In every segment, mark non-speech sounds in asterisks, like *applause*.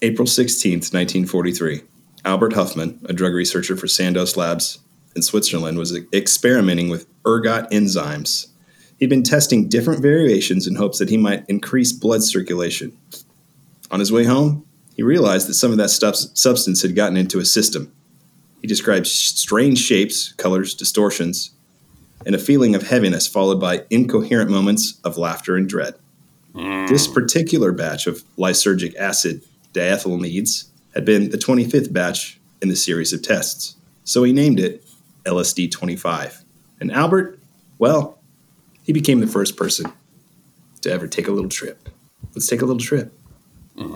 April 16th, 1943. Albert Hofmann, a drug researcher for Sandoz Labs in Switzerland, was experimenting with ergot enzymes. He'd been testing different variations in hopes that he might increase blood circulation. On his way home, he realized that some of that stuff, substance had gotten into his system. He described strange shapes, colors, distortions, and a feeling of heaviness followed by incoherent moments of laughter and dread. Mm. This particular batch of lysergic acid diethylamides had been the 25th batch in the series of tests, so he named it LSD 25. And Albert, well, he became the first person to ever take a little trip. Let's take a little trip. It's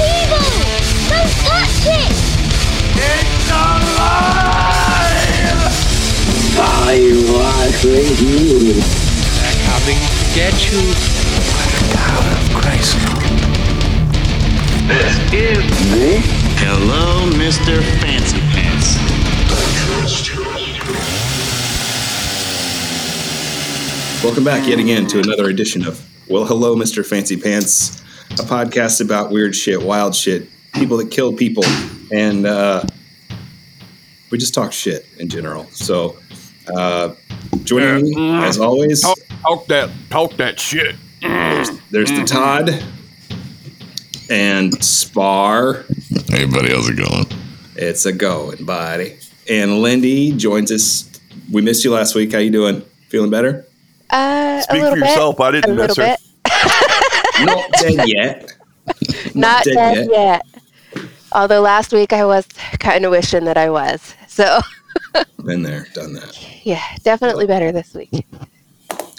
evil! Don't touch it! It's alive! I was with you. They're coming to get you. Power of Christ. Hello, Mr. Fancy Pants. Welcome back yet again to another edition of Well, Hello, Mr. Fancy Pants, a podcast about weird shit, wild shit, people that kill people, and uh, we just talk shit in general. So, uh, joining me, as always, Talk, talk that, talk that shit. There's the Todd and Spar. Hey, buddy, how's it going? It's a going, buddy. And Lindy joins us. We missed you last week. How you doing? Feeling better? Uh, Speak a little for yourself. Bit, I didn't a miss her. Not dead yet. *laughs* Not dead yet. Although last week I was kind of wishing that I was. So Been there, done that. *laughs* yeah, definitely better this week.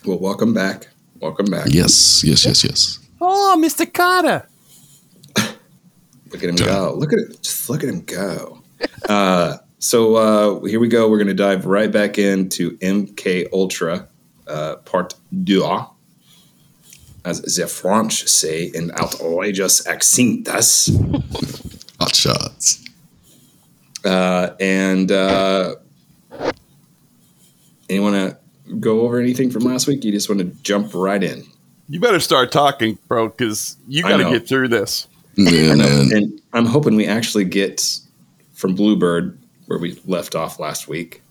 Well, welcome back. Welcome back. Yes, yes, yes, yes. Oh, Mr. Carter. Look at him go. Look at it. Just look at him go. Uh, so uh, here we go. We're going to dive right back into MK Ultra, uh, part deux, as the French say in outrageous accents. *laughs* Hot shots. Uh, and uh, anyone want to go over anything from last week? You just want to jump right in. You better start talking, bro, because you got to get through this. Yeah, man. And I'm hoping we actually get from Bluebird, where we left off last week,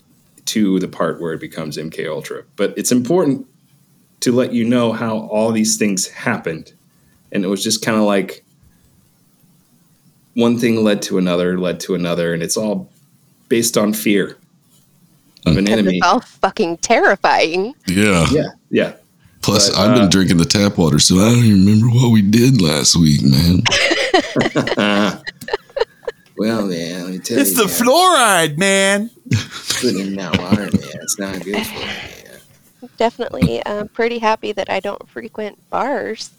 to the part where it becomes MK Ultra. But it's important to let you know how all these things happened. And it was just kind of like one thing led to another, led to another, and it's all based on fear of an And enemy. it's all fucking terrifying. Yeah. Yeah, yeah. Plus, But, I've uh, been drinking the tap water, so I don't even remember what we did last week, man. *laughs* *laughs* Well, yeah, let me tell It's you. the man, fluoride, man. Put in that water, man. It's not good for you. man. Definitely um, pretty happy that I don't frequent bars.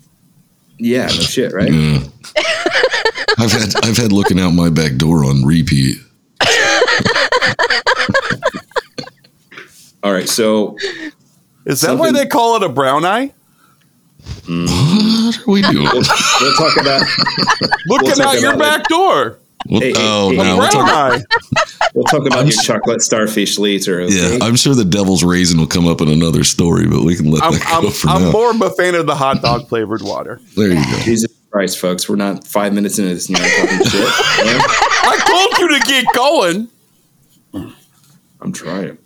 Yeah, no shit, right? Yeah. *laughs* I've had I've had looking out my back door on repeat. All right, so Is that why they call it a brown eye? What are we doing? we'll talk about *laughs* Looking talk out your about back door. Well, Hey, hey, oh hey, no, we'll brown talk, eye. *laughs* we'll talk about I'm your s- chocolate starfish later. Okay? yeah, I'm sure the devil's raisin will come up in another story, but we can let I'm, that go I'm, for I'm now. more of a fan of the hot dog flavored water. there you go. Jesus Christ, folks, we're not five minutes into this. and you're talking shit. *laughs* I told you to get going. I'm trying.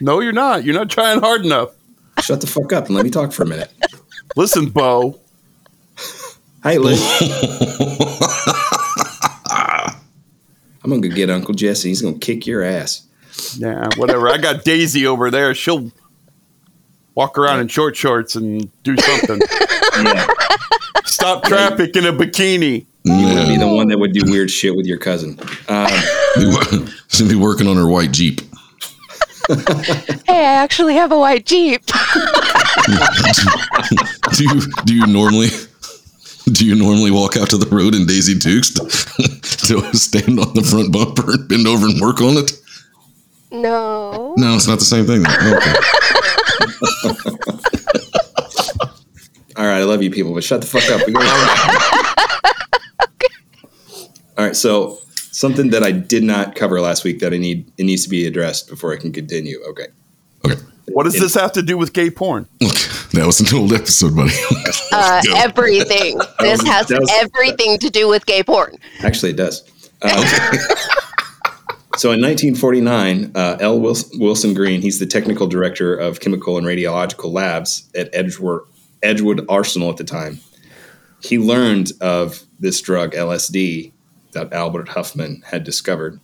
No, you're not. You're not trying hard enough. Shut the fuck up and let me talk for a minute. Listen, Bo. Hey, *laughs* Liz. I'm gonna go get Uncle Jesse. He's gonna kick your ass. Yeah, whatever. I got Daisy over there. She'll walk around in short shorts and do something. Yeah, Stop traffic in a bikini. you would be the one that would do weird shit with your cousin. Um, She's gonna be working on her white Jeep. Hey, I actually have a white Jeep. *laughs* do you do you normally do you normally walk out to the road in Daisy Dukes to, *laughs* to stand on the front bumper and bend over and work on it? No. No, it's not the same thing. Okay. *laughs* All right, I love you people, but shut the fuck up. We All right, so something that I did not cover last week that I need it needs to be addressed before I can continue. Okay. Okay. What does this have to do with gay porn? Look, that was an old episode, buddy. *laughs* Uh, everything. *laughs* This has was- everything to do with gay porn. Actually, it does. Um, *laughs* so in 1949, uh, L. Wilson, Wilson Greene, he's the technical director of chemical and radiological labs at Edgewood, Edgewood Arsenal at the time. He learned of this drug, LSD, that Albert Hofmann had discovered,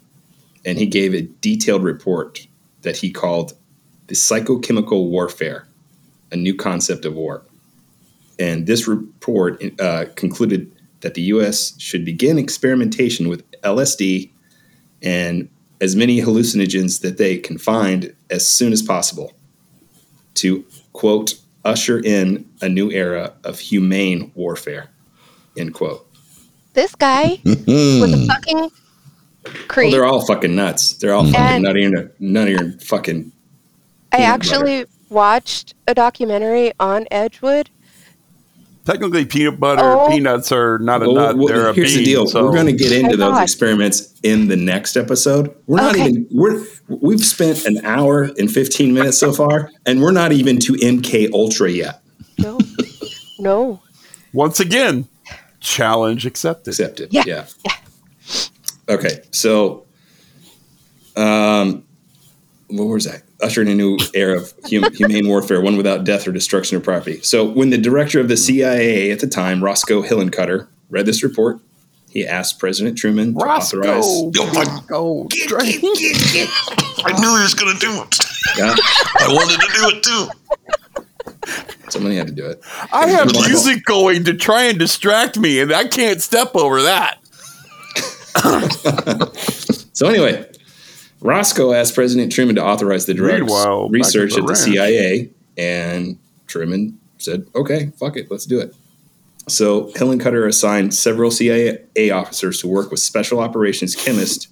and he gave a detailed report that he called the psychochemical warfare, a new concept of war. And this report uh, concluded that the U.S. should begin experimentation with LSD and as many hallucinogens that they can find as soon as possible to, quote, usher in a new era of humane warfare, end quote. This guy *laughs* was a fucking Well, they're all fucking nuts. They're all fucking And- nuttier, nuttier and fucking. I peanut actually watched a documentary on Edgewood. Technically, peanut butter Oh. peanuts are not a Well, nut; well, they're a here's bean. the deal. So We're going to get into those experiments in the next episode. We're not Okay. even. We're we've spent an hour and fifteen minutes so far, and we're not even to MK Ultra yet. No, no. once again, challenge accepted. accepted. Yeah, Yeah. Okay. So, um, what was that? Ushering a new era of hum- *laughs* humane warfare, one without death or destruction of property. So, when the director of the CIA at the time, Roscoe Hillenkoetter, read this report, he asked President Truman to Roscoe, authorize. Roscoe, Drake. I knew he was going to do it. Yeah, *laughs* I wanted to do it too. *laughs* somebody had to do it. I have music going to try and distract me, and I can't step over that. *laughs* So anyway, Roscoe asked President Truman to authorize the drugs Meanwhile, research at the the. CIA, and Truman said, "Okay, fuck it, let's do it." So Hillenkoetter assigned several CIA officers to work with special operations chemists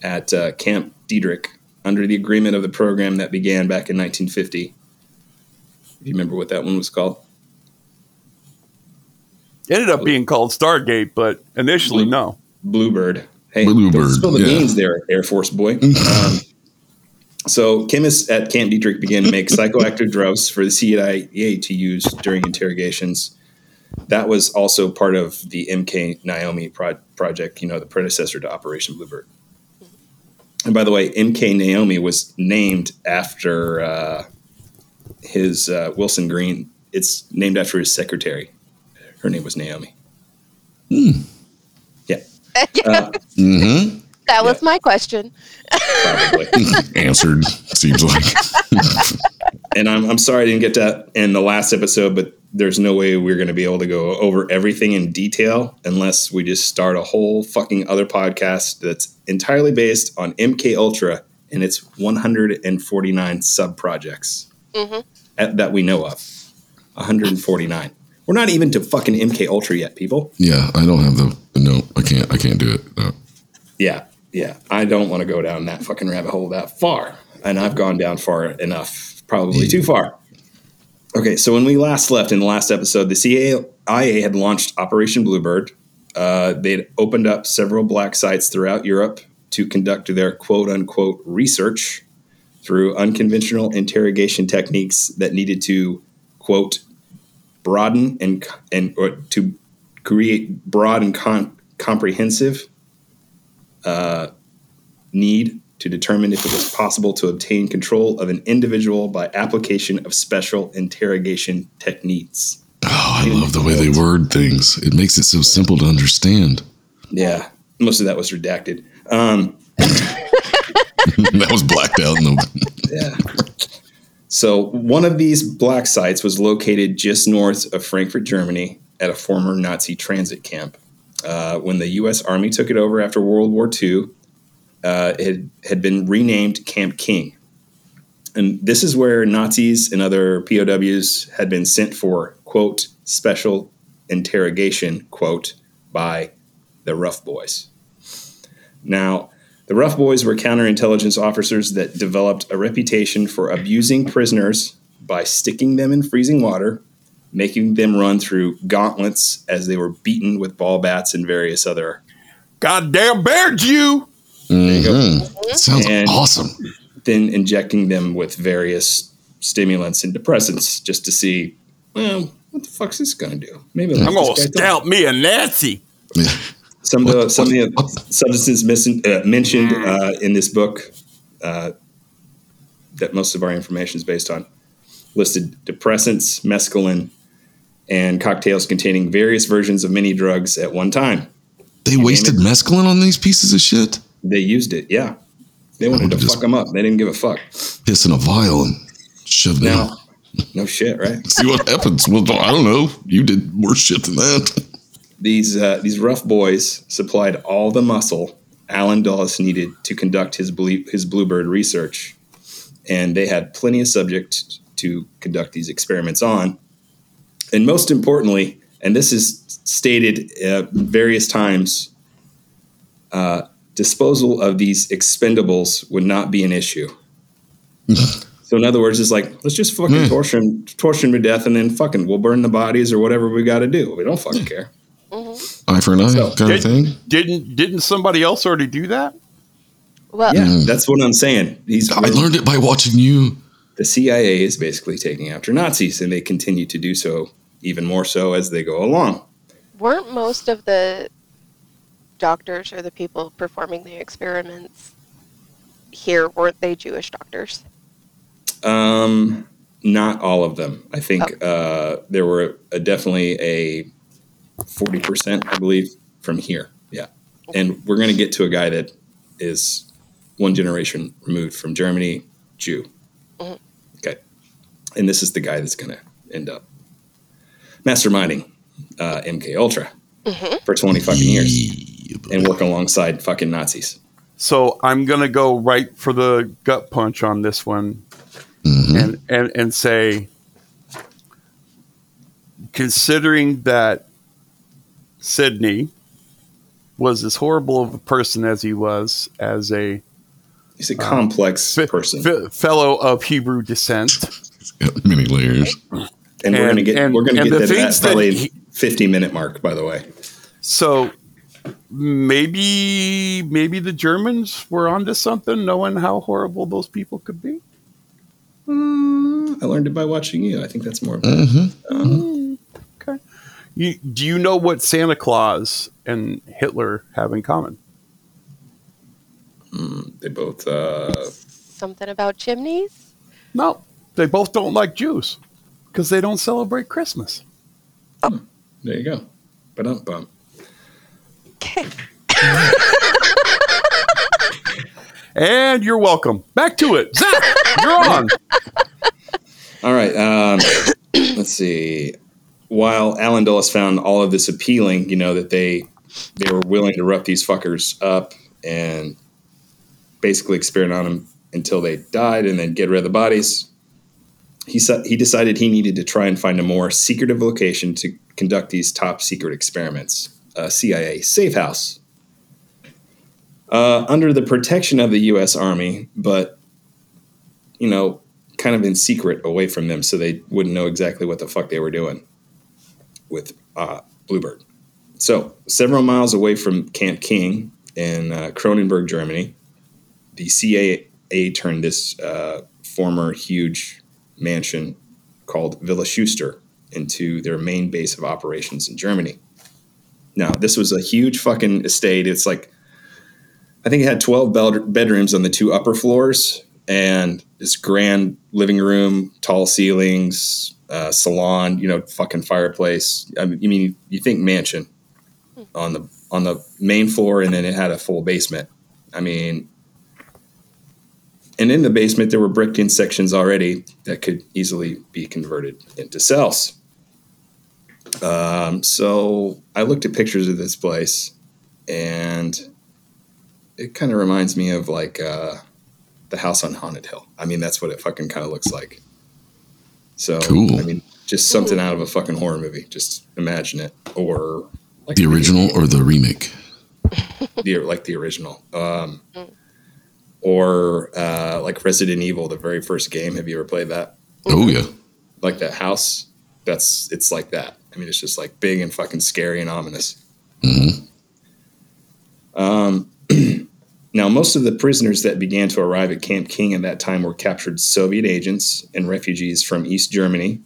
at uh, Camp Detrick under the agreement of the program that began back in 1950. Do you remember what that one was called? It ended up being called Stargate, but initially, no. Bluebird. Hey, Bluebird, spill the yeah. beans there, Air Force boy. *laughs* um, so, chemists at Camp Detrick began to make psychoactive drugs for the CIA to use during interrogations. That was also part of the MK Naomi pro- project, you know, the predecessor to Operation Bluebird. And by the way, MK Naomi was named after uh, his uh, Wilson Greene. It's named after his secretary. Her name was Naomi. Yeah. *laughs* Uh, Mm-hmm. That was my question. probably. *laughs* Answered, seems like. and I'm, I'm sorry I didn't get that in the last episode, but there's no way we're going to be able to go over everything in detail unless we just start a whole fucking other podcast that's entirely based on MK Ultra and its 149 sub projects Mhm. that we know of. 149. We're not even to fucking MK Ultra yet, people. Yeah, I don't have the. No, I can't. I can't do it. No. Yeah, yeah. I don't want to go down that fucking rabbit hole that far. And I've gone down far enough, probably too far. Okay, so when we last left in the last episode, the CIA had launched Operation Bluebird. Uh, they'd opened up several black sites throughout Europe to conduct their quote unquote research through unconventional interrogation techniques that needed to quote broaden and and or to create broad and con- comprehensive uh, need to determine if it was possible to obtain control of an individual by application of special interrogation techniques. Oh, I love the way they word things. It makes it so simple to understand. Yeah, most of that was redacted. Um, *laughs* that was blacked out in the. yeah. So one of these black sites was located just north of Frankfurt, Germany, at a former Nazi transit camp. Uh, when the U.S. Army took it over after World War II, uh, it had, had been renamed Camp King. And this is where Nazis and other POWs had been sent for, quote, special interrogation, quote, by the Rough Boys. Now, the Rough Boys were counterintelligence officers that developed a reputation for abusing prisoners by sticking them in freezing water, making them run through gauntlets as they were beaten with ball bats and various other. Goddamn bear Jew! you go. Mhm. Sounds And- awesome. Then injecting them with various stimulants and depressants just to see, well, what the fuck's this gonna do? Maybe I'll I'm gonna this scalp me a Nazi. *laughs* Yeah. some of the What- some of the substances missing, uh, mentioned uh, in this book uh, that most of our information is based on listed depressants, mescaline, and cocktails containing various versions of many drugs at one time. They wasted mescaline on these pieces of shit. They used it, yeah. They wanted to fuck them up. They didn't give a fuck. Piss in a vial and shove it Now, out. no shit, right? *laughs* See what happens. Well, I don't know. You did worse shit than that. These uh, these rough boys supplied all the muscle Allen Dulles needed to conduct his his bluebird research, and they had plenty of subject to conduct these experiments on. And most importantly, and this is stated uh, various times, uh, disposal of these expendables would not be an issue. *laughs* so in other words, it's like let's just fucking Yeah. torture 'em- torture 'em to death, and then fucking we'll burn the bodies or whatever we got to do. We don't fucking *laughs* care. Eye for an eye So, kind of thing. didn't didn't somebody else already do that? Well, Yeah, that's what I'm saying. These I learned it by watching you. the CIA is basically taking after Nazis, and they continue to do so even more so as they go along. weren't most of the doctors or the people performing the experiments here weren't they Jewish doctors? Um, not all of them. I think uh, there were uh, definitely a forty percent, I believe, from here. Yeah, and we're going to get to a guy that is one generation removed from Germany, Jew. Mhm. Okay, and this is the guy that's going to end up masterminding uh, MK Ultra for twenty fucking years Yeah, and work alongside fucking Nazis. So I'm gonna go right for the gut punch on this one, Mhm. and and and say, considering that Sidney was as horrible of a person as he was as a He's a complex uh, fe- person, fe- fellow of Hebrew descent. It's got many layers. and we're going to get and- we're going to get to that things that probably he- fifty minute mark. By the way, So maybe maybe the Germans were onto something, knowing how horrible those people could be. Mm, I learned it by watching you. I think that's more. hmm Okay. Um, You, do you know what Santa Claus and Hitler have in common? They both. Uh, Something about chimneys? No, they both don't like Jews because they don't celebrate Christmas. there you go. But um, bum. *laughs* And you're welcome. Back to it. Zach, you're on. *laughs* All right. Um, let's see. While Allen Dulles found all of this appealing, you know that they they were willing to rough these fuckers up and basically experiment on them until they died, and then get rid of the bodies. He he decided he needed to try and find a more secretive location to conduct these top secret experiments. A CIA safe house uh, under the protection of the U.S. Army, but you know, kind of in secret away from them, so they wouldn't know exactly what the fuck they were doing with uh, Bluebird. So, several miles away from Camp King in uh, Kronenberg, Germany, the CAA turned this uh, former huge mansion called Villa Schuster into their main base of operations in Germany. Now, this was a huge fucking estate. It's like, I think it had 12 bed- bedrooms on the two upper floors and this grand living room, tall ceilings, uh, salon, you know, fucking fireplace. I mean, you mean you think mansion on the on the main floor, and then it had a full basement. I mean, and in the basement there were bricked in sections already that could easily be converted into cells. Um, so I looked at pictures of this place, and it kind of reminds me of like. Uh, the house on Haunted Hill. I mean, that's what it fucking kind of looks like. So, Cool. I mean, just something out of a fucking horror movie. Just imagine it, or like The original or the remake? *laughs* the like the original, um, or uh, like Resident Evil, the very first game. Have you ever played that? Oh yeah. Like that house. That's it's like that. I mean, it's just like big and fucking scary and ominous. hmm Um, *clears throat* now, most of the prisoners that began to arrive at Camp King at that time were captured Soviet agents and refugees from East Germany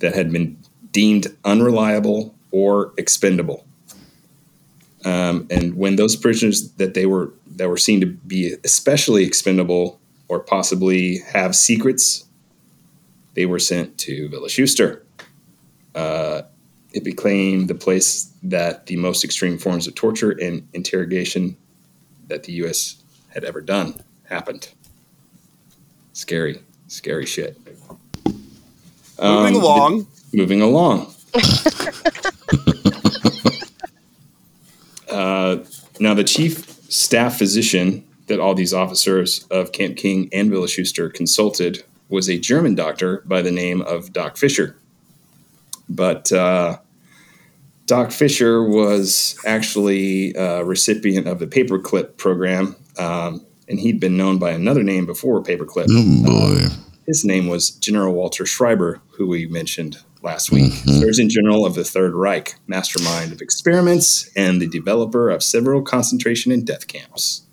that had been deemed unreliable or expendable. Um, and when those prisoners that they were that were seen to be especially expendable or possibly have secrets, they were sent to Villa Schuster. Uh, it became the place that the most extreme forms of torture and interrogation that the U.S. had ever done happened. Scary, scary shit. Moving Um, along. moving along. *laughs* uh, now, the chief staff physician that all these officers of Camp King and Villa Schuster consulted was a German doctor by the name of Doc Fisher. But uh, Doc Fisher was actually a recipient of the paperclip program, um, and he'd been known by another name before paperclip. Oh boy. His name was General Walter Schreiber, who we mentioned last week, Surgeon General of the Third Reich, mastermind of experiments, and the developer of several concentration and death camps.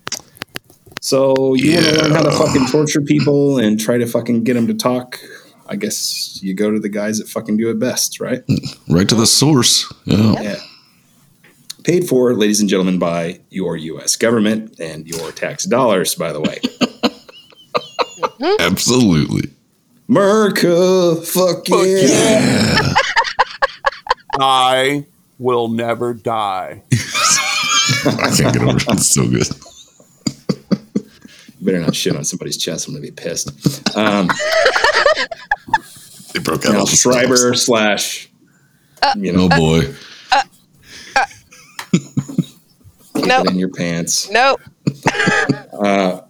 So you want to learn how to fucking torture people and try to fucking get them to talk? I guess you go to the guys that fucking do it best, right? Right to the source. Yeah. Yeah. Paid for, ladies and gentlemen, by your U.S. government and your tax dollars, by the way. *laughs* Absolutely. America, fuck yeah. *laughs* I will never die. *laughs* I can't get over it. It's so good. You better not shit on somebody's chest. I'm gonna be pissed. Um, They broke out now all the Schreiber stops. slash, you know, Oh boy. *laughs* keep Nope. it in your pants. Nope. *laughs*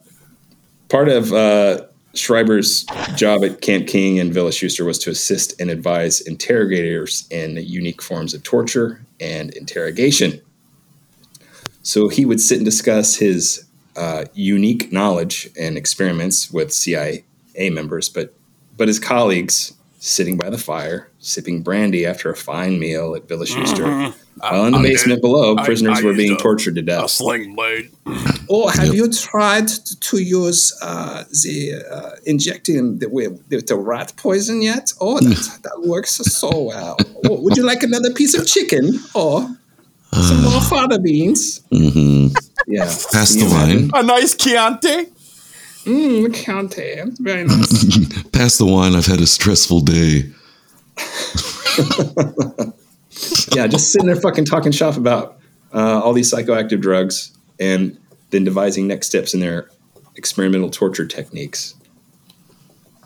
Part of uh, Schreiber's job at Camp King and Villa Schuster was to assist and advise interrogators in unique forms of torture and interrogation. So he would sit and discuss his uh, unique knowledge and experiments with CIA members, but but his colleagues sitting by the fire, sipping brandy after a fine meal at Villa Schuster. While in the I basement did- below, prisoners I were being a- tortured to A death. sling blade. Or have Yep. you tried to use uh, the uh, injecting the, with the, the rat poison yet? Oh, that, that works so well. Oh, would you like another piece of chicken or some more fava beans? Mm-hmm. Yeah, Pass Can the you imagine? line. A nice Chianti. Mmm, Chianti, very nice. *laughs* Pass the wine. I've had a stressful day. *laughs* yeah, just sitting there fucking talking shop about uh, all these psychoactive drugs and then devising next steps in their experimental torture techniques.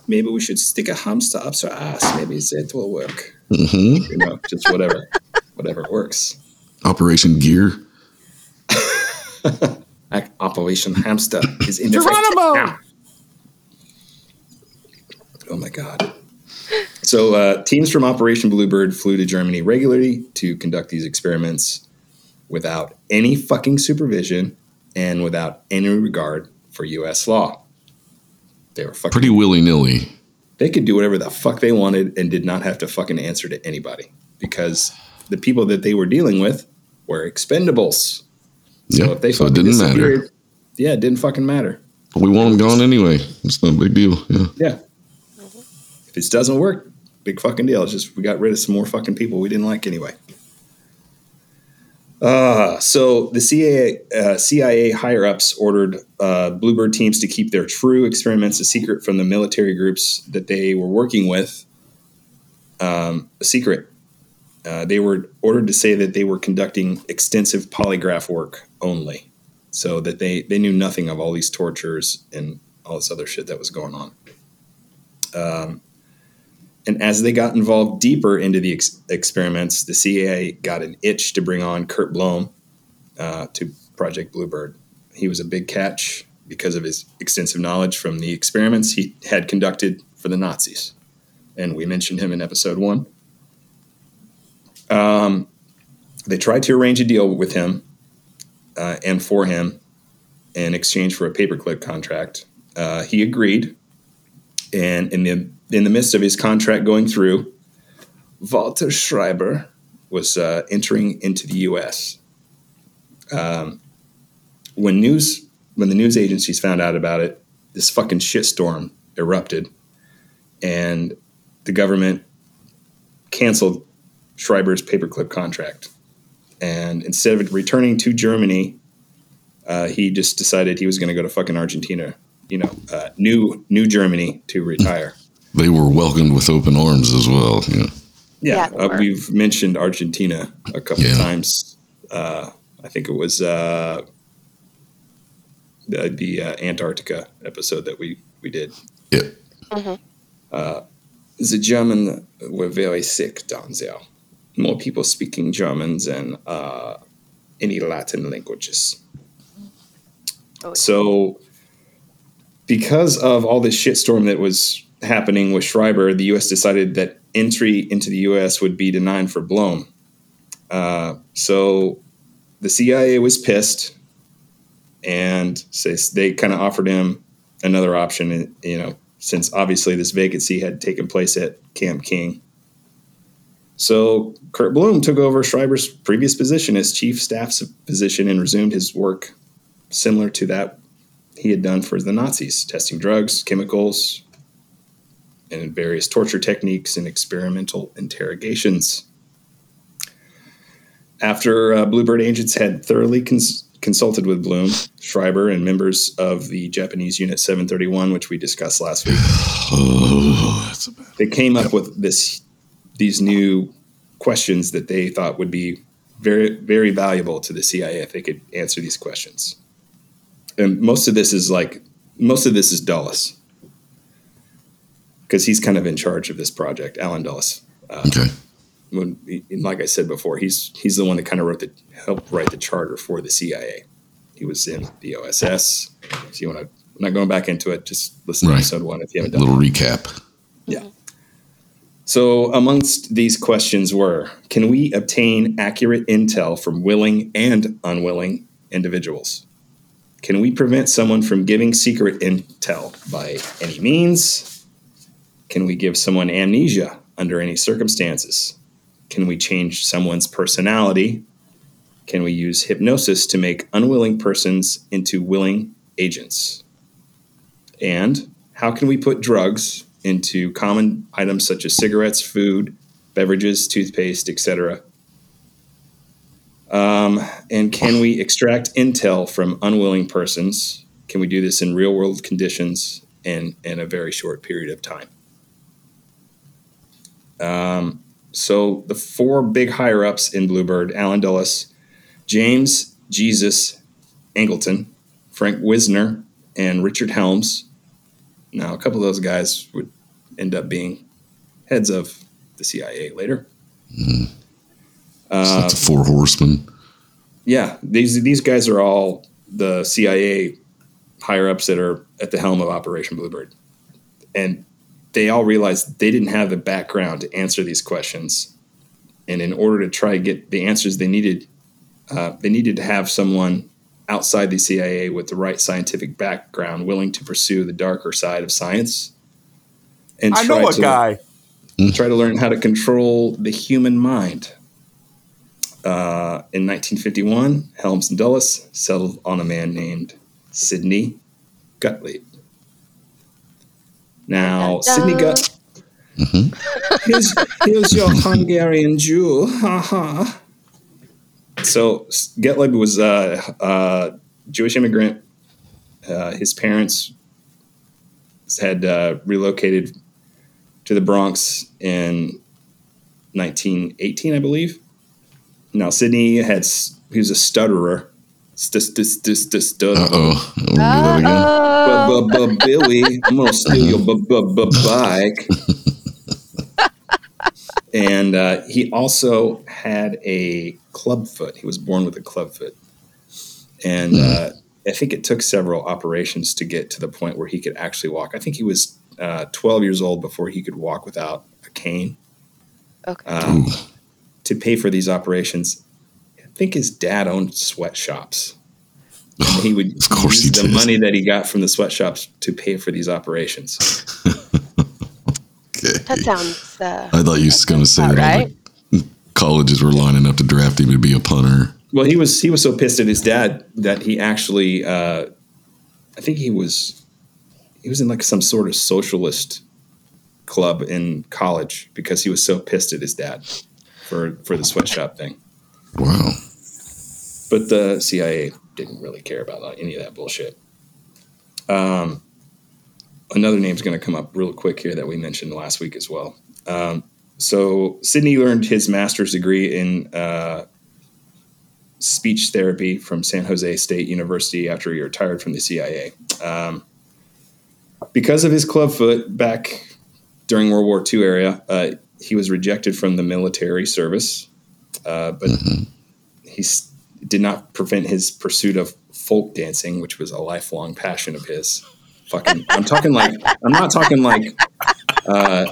Maybe we should stick a hamster up her ass. Maybe that will work. hmm You know, just whatever, whatever works. Operation Gear. *laughs* Ac- Operation Hamster is in effect Geronimo! now. Oh my god. So uh, teams from Operation Bluebird flew to Germany regularly to conduct these experiments without any fucking supervision and without any regard for U.S. law. They were fucking. Pretty willy nilly. They could do whatever the fuck they wanted and did not have to fucking answer to anybody because the people that they were dealing with were expendables. So Yeah. if they so it didn't matter. yeah, it didn't fucking matter. But we want them gone anyway. It's no big deal. Yeah. Yeah. If it doesn't work, big fucking deal. It's just we got rid of some more fucking people we didn't like anyway. Uh, so the CIA, uh, CIA higher ups ordered uh, Bluebird teams to keep their true experiments a secret from the military groups that they were working with. Um, a secret. Uh, they were ordered to say that they were conducting extensive polygraph work only, so that they they knew nothing of all these tortures and all this other shit that was going on. Um, and as they got involved deeper into the ex- experiments, the CIA got an itch to bring on Kurt Blome uh, to Project Bluebird. He was a big catch because of his extensive knowledge from the experiments he had conducted for the Nazis. And we mentioned him in episode one. Um, they tried to arrange a deal with him uh, and for him in exchange for a paperclip contract. Uh, he agreed, and in the in the midst of his contract going through, Walter Schreiber was uh, entering into the U.S. Um, when news when the news agencies found out about it, this fucking shitstorm erupted, and the government canceled Schreiber's paperclip contract. And instead of returning to Germany, uh, he just decided he was going to go to fucking Argentina, you know, uh, new New Germany to retire. *laughs* They were welcomed with open arms as well. Yeah. Yeah, Yeah, uh, we've mentioned Argentina a couple Yeah. times. Uh, I think it was uh, the, the uh, Antarctica episode that we we did. Yeah. The German were very sick down there. More people speaking German than uh, any Latin languages. Oh, So, because of all this shitstorm that was happening with Schreiber, the U.S. decided that entry into the U.S. would be denied for Blome. Uh, so, the CIA was pissed, and says they kind of offered him another option. You know, since obviously this vacancy had taken place at Camp King. So Kurt Bloom took over Schreiber's previous position as chief staff's position and resumed his work similar to that he had done for the Nazis, testing drugs, chemicals, and various torture techniques and experimental interrogations. After uh, Bluebird agents had thoroughly cons- consulted with Bloom, Schreiber, and members of the Japanese Unit 731, which we discussed last week, *sighs* Oh, that's a bad. they came up with this these new questions that they thought would be very very valuable to the CIA if they could answer these questions. And most of this is like most of this is Dulles because he's kind of in charge of this project, Allen Dulles. Uh, okay. When, like I said before, he's he's the one that kind of wrote the helped write the charter for the CIA. He was in the OSS. So you want to? I'm not going back into it. Just listen to Right. episode one if you haven't done. it. A little recap. Yeah. So, amongst these questions were Can we obtain accurate intel from willing and unwilling individuals? Can we prevent someone from giving secret intel by any means? Can we give someone amnesia under any circumstances? Can we change someone's personality? Can we use hypnosis to make unwilling persons into willing agents? And how can we put drugs into common items such as cigarettes, food, beverages, toothpaste, etc.? Um, and can we extract intel from unwilling persons? Can we do this in real world conditions and in a very short period of time? Um, so the four big higher ups in Bluebird Allen Dulles, James Jesus Angleton, Frank Wisner, and Richard Helms. Now, a couple of those guys would end up being heads of the CIA later. So Uh, four horsemen. yeah, these these guys are all the CIA higher ups that are at the helm of Operation Bluebird, and they all realized they didn't have the background to answer these questions, and in order to try to get the answers they needed, uh, they needed to have someone outside the CIA with the right scientific background, willing to pursue the darker side of science. And I know try a to- guy. try to learn how to control the human mind. Uh, in 1951, Helms and Dulles settled on a man named Sidney Gottlieb. Now, Dun, dun, Sidney dun. Gut. here's, here's your Hungarian Jew. Ha ha. So, Gottlieb was a uh, uh, Jewish immigrant. Uh, his parents had uh, relocated to the Bronx in 1918, I believe. Now Sidney had he was a stutterer. Uh oh. Uh-oh. Billy, I'm gonna steal your bu- bike. And uh, he also had a club foot. He was born with a club foot, and uh, I think it took several operations to get to the point where he could actually walk. I think he was uh, 12 years old before he could walk without a cane. Okay. Um, to pay for these operations, I think his dad owned sweatshops. *laughs* And he would Of course use he the did. money that he got from the sweatshops to pay for these operations. *laughs* Okay. that sounds. Uh, I thought you were going to say about that all right. the colleges were lining up to draft him to be a punter. Well, he was he was so pissed at his dad that he actually uh, I think he was he was in like some sort of socialist club in college because he was so pissed at his dad for for the sweatshop thing. Wow. But the CIA didn't really care about any of that bullshit. Um, another name's going to come up real quick here that we mentioned last week as well. Um, so Sidney learned his master's degree in uh, speech therapy from San Jose State University after he retired from the CIA. Um, because of his clubfoot back during World War II era, uh, he was rejected from the military service, uh, but he s- did not prevent his pursuit of folk dancing, which was a lifelong passion of his. Fucking, I'm talking like I'm not talking like uh,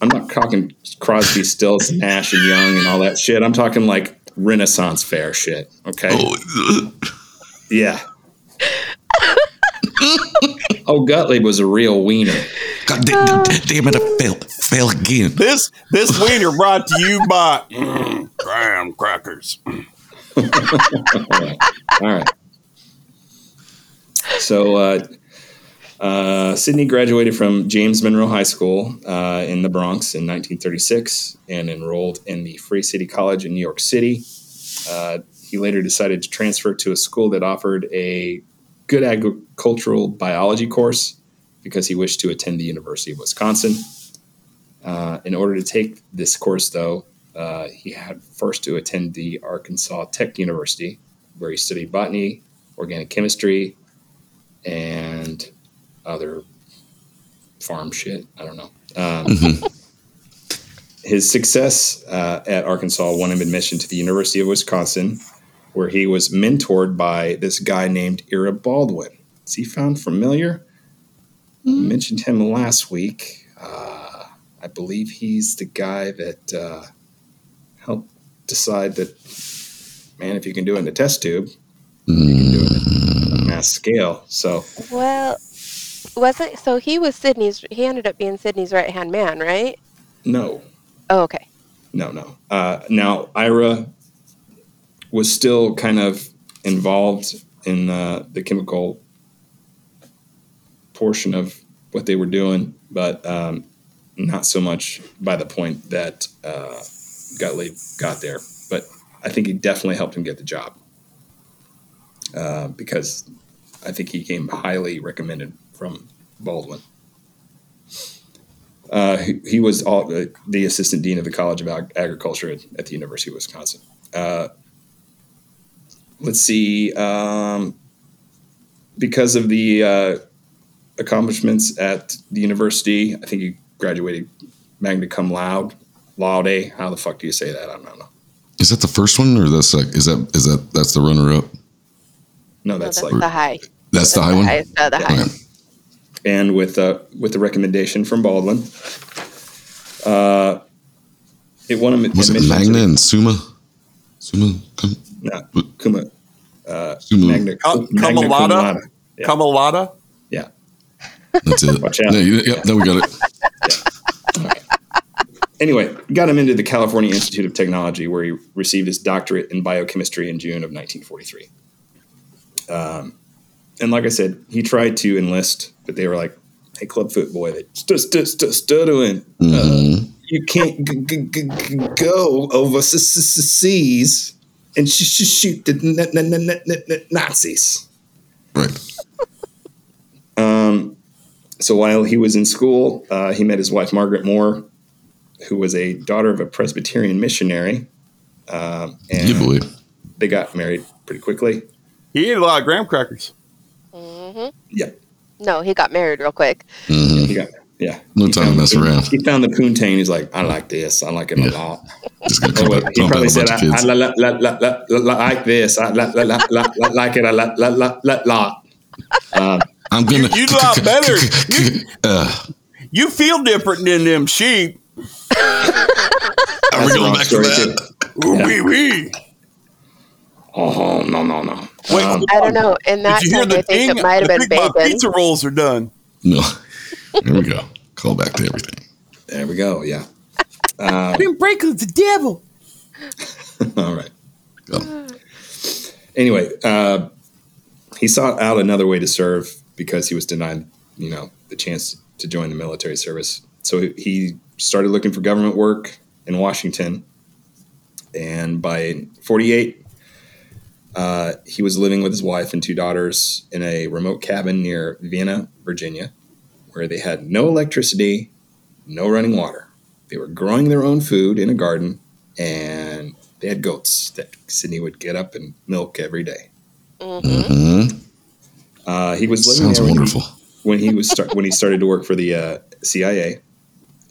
I'm not talking Crosby, Stills, Nash, and Young and all that shit. I'm talking like Renaissance fair shit. Okay. Oh, *laughs* Yeah. *laughs* oh, Gottlieb was a real wiener. God damn, damn it! I failed. Fail again. This this wiener brought to you by mm, graham crackers. *laughs* All right. All right. So, uh, uh, Sidney graduated from James Monroe High School uh, in the Bronx in 1936 and enrolled in the Free City College in New York City. Uh, he later decided to transfer to a school that offered a good agricultural biology course because he wished to attend the University of Wisconsin. Uh, in order to take this course, though, uh, he had first to attend the Arkansas Tech University, where he studied botany, organic chemistry, and other farm shit. I don't know. Um, his success uh, at Arkansas won him admission to the University of Wisconsin, where he was mentored by this guy named Ira Baldwin. Is he found familiar? I mentioned him last week. Uh, I believe he's the guy that uh, helped decide that, man, if you can do it in a test tube, you can do it on a mass scale. So, Well, wasn't so he was Sidney's. He ended up being Sidney's right hand man, right? no, Oh, okay. no, no. Uh, now, Ira was still kind of involved in uh, the chemical portion of what they were doing, but um, not so much by the point that uh, Gottlieb got there. But I think he definitely helped him get the job uh, because I think he came highly recommended from Baldwin. Uh, he, he was all, uh, the assistant dean of the College of Ag- Agriculture at, at the University of Wisconsin. Uh, let's see. Um, because of the uh, accomplishments at the university, I think he graduated magna cum laude. Laude. How the fuck do you say that? I don't know. Is that the first one, or that's like is that is that that's the runner up? No, No, that's that's like the high. That's the high one. highest, uh, the Okay. High. and with uh, with the recommendation from Baldwin, uh, it won him. Was it admission Magna and Suma? Suma, cum, No, Kuma. Suma. Magna, Cum- magna cum Yeah. Camelata. Yeah. That's it. Watch out. Yeah, you- yeah, then we got it. Anyway, got him into the California Institute of Technology, where he received his doctorate in biochemistry in June of 1943. Um, and like I said, he tried to enlist, but they were like, "Hey, clubfoot boy, that st- st- st- stuttering, uh, you can't g- g- g- g- go over s- s- s- seas and sh- sh- shoot the n- n- n- n- n- Nazis." Right. Um, so while he was in school, uh, he met his wife Margaret Moore, who was a daughter of a Presbyterian missionary, um, and You boy. they got married pretty quickly. He ate a lot of graham crackers. hmm Yeah, No, he got married real quick. Mhm. he got yeah. No He time to mess the- around. He found the poontang. He's like, I like this. I like it Yeah. a lot. Just gonna Oh, come wait, back, he dump probably said, bunch I, I la- la- la- la- la- la- like this. I la- la- la- la- la- like it a lot. La- la- la- lot. Um, I'm gonna. You- you lot better. Uh, You feel different than them sheep. are we going back to that? Wee wee. oh no no no. Wait, Um, I don't know. In that Did you hear time, the I think ding? it might have been think my bacon. pizza rolls are done. No. There we go. Call back to everything. there we go. Yeah. Um, Them breakers, the devil. *laughs* all right. Got 'em. anyway, uh, he he sought out another way to serve because he was denied, you know, the chance to join the military service. So he- he started looking for government work in Washington, and by 48, uh, he was living with his wife and two daughters in a remote cabin near Vienna, Virginia, where they had no electricity, no running water. They were growing their own food in a garden, and they had goats that Sidney would get up and milk every day. hmm Uh, he was living Sounds there when he- wonderful. when he was start, when he started to work for the uh, CIA,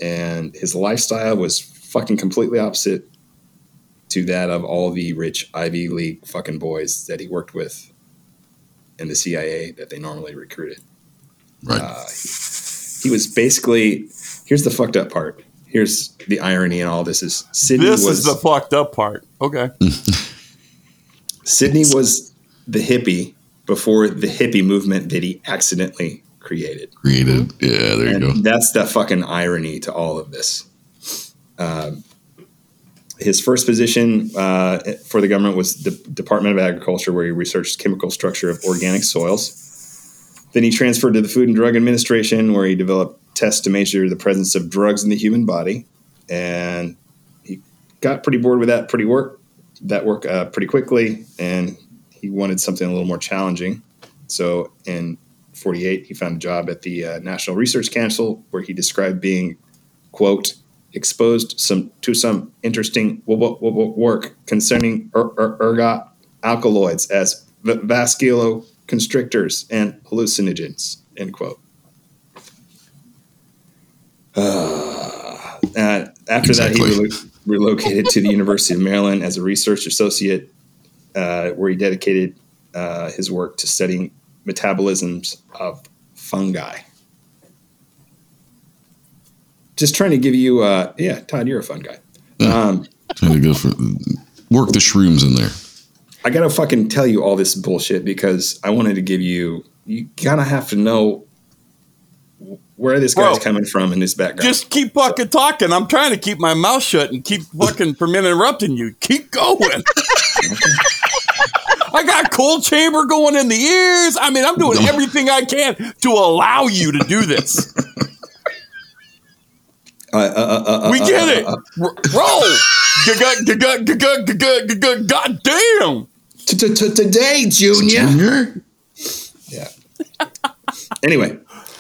and his lifestyle was fucking completely opposite to that of all the rich Ivy League fucking boys that he worked with in the CIA that they normally recruited. Right. Uh, he was basically here's the fucked up part. Here's the irony in all this is Sidney This was is the fucked up part. Okay. *laughs* Sidney was the hippie before the hippie movement that he accidentally created. Created. Yeah, there you go. that's the fucking irony to all of this. Um, his first position uh, for the government was the Department of Agriculture, where he researched chemical structure of organic soils. Then he transferred to the Food and Drug Administration, where he developed tests to measure the presence of drugs in the human body, and he got pretty bored with that pretty work that work uh, pretty quickly, and he wanted something a little more challenging. So in 48, he found a job at the uh, National Research Council, where he described being, quote, exposed some to some interesting work concerning er- er- ergot alkaloids as vasculoconstrictors and hallucinogens, end quote. Uh, uh, after that, he relo- relocated to the University of Maryland as a research associate, uh, where he dedicated uh, his work to studying metabolisms of fungi. Just trying to give you, uh, yeah, Todd, you're a fun guy. Um, Trying to go for work the shrooms in there. I gotta fucking tell you all this bullshit because I wanted to give you. You gotta have to know where this guy's Bro, coming from in his background. Just keep fucking talking. I'm trying to keep my mouth shut and keep fucking *laughs* from interrupting you. Keep going. *laughs* I got cold chamber going in the ears. I mean, I'm doing everything I can to allow you to do this. *laughs* We get it. Roll. God damn. Today, Junior. Junior? Yeah. Anyway,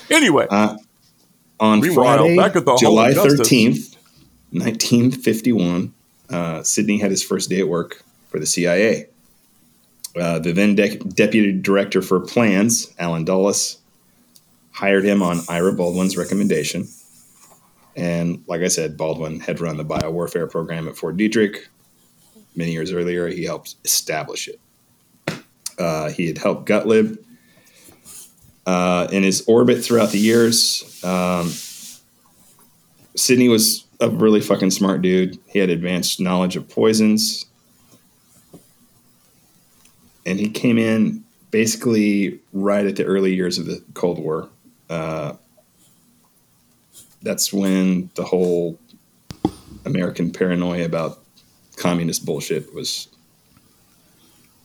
Anyway, uh, on Friday, back at the July thirteenth, nineteen fifty-one, uh, Sidney had his first day at work for the CIA. Uh, the then de- deputy director for plans, Allen Dulles, hired him on Ira Baldwin's recommendation. And like I said, Baldwin had run the biowarfare program at Fort Detrick. Many years earlier, he helped establish it. Uh, he had helped Gottlieb uh, in his orbit throughout the years. Um, Sidney was a really fucking smart dude. He had advanced knowledge of poisons. And he came in basically right at the early years of the Cold War. Uh, that's when the whole American paranoia about communist bullshit was